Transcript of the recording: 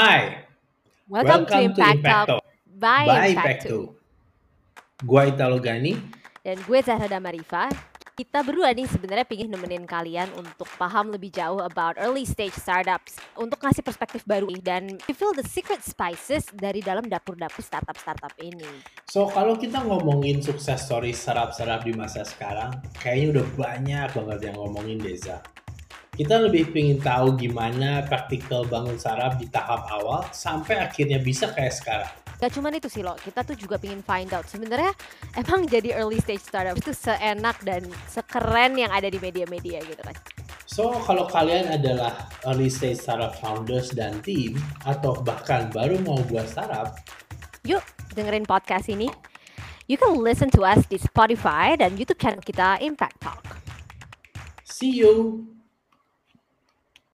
Hai, Welcome, to welcome to Impact Impact Talk Talk by by Impact Impact 2. Gua Italo Gani. Dan gue Zahra Damarifa. Kita berdua nih sebenarnya pingin nemenin kalian untuk paham lebih jauh about early stage startups untuk ngasih perspektif baru dan feel the secret spices dari dalam dapur-dapur startup-startup ini. So, kalau kita ngomongin sukses story startup-startup di masa sekarang, kayaknya udah banyak banget yang ngomongin Deza. Kita lebih pengen tahu gimana praktikal bangun startup di tahap awal sampai akhirnya bisa kayak sekarang. Gak cuman itu sih lo, kita tuh juga pingin find out sebenarnya emang jadi early stage startup itu seenak dan sekeren yang ada di media-media gitu kan. So, kalau kalian adalah early stage startup founders dan team, atau bahkan baru mau buat startup, Yuk dengerin podcast ini. You can listen to us di Spotify dan YouTube channel kita Impact Talk. see you!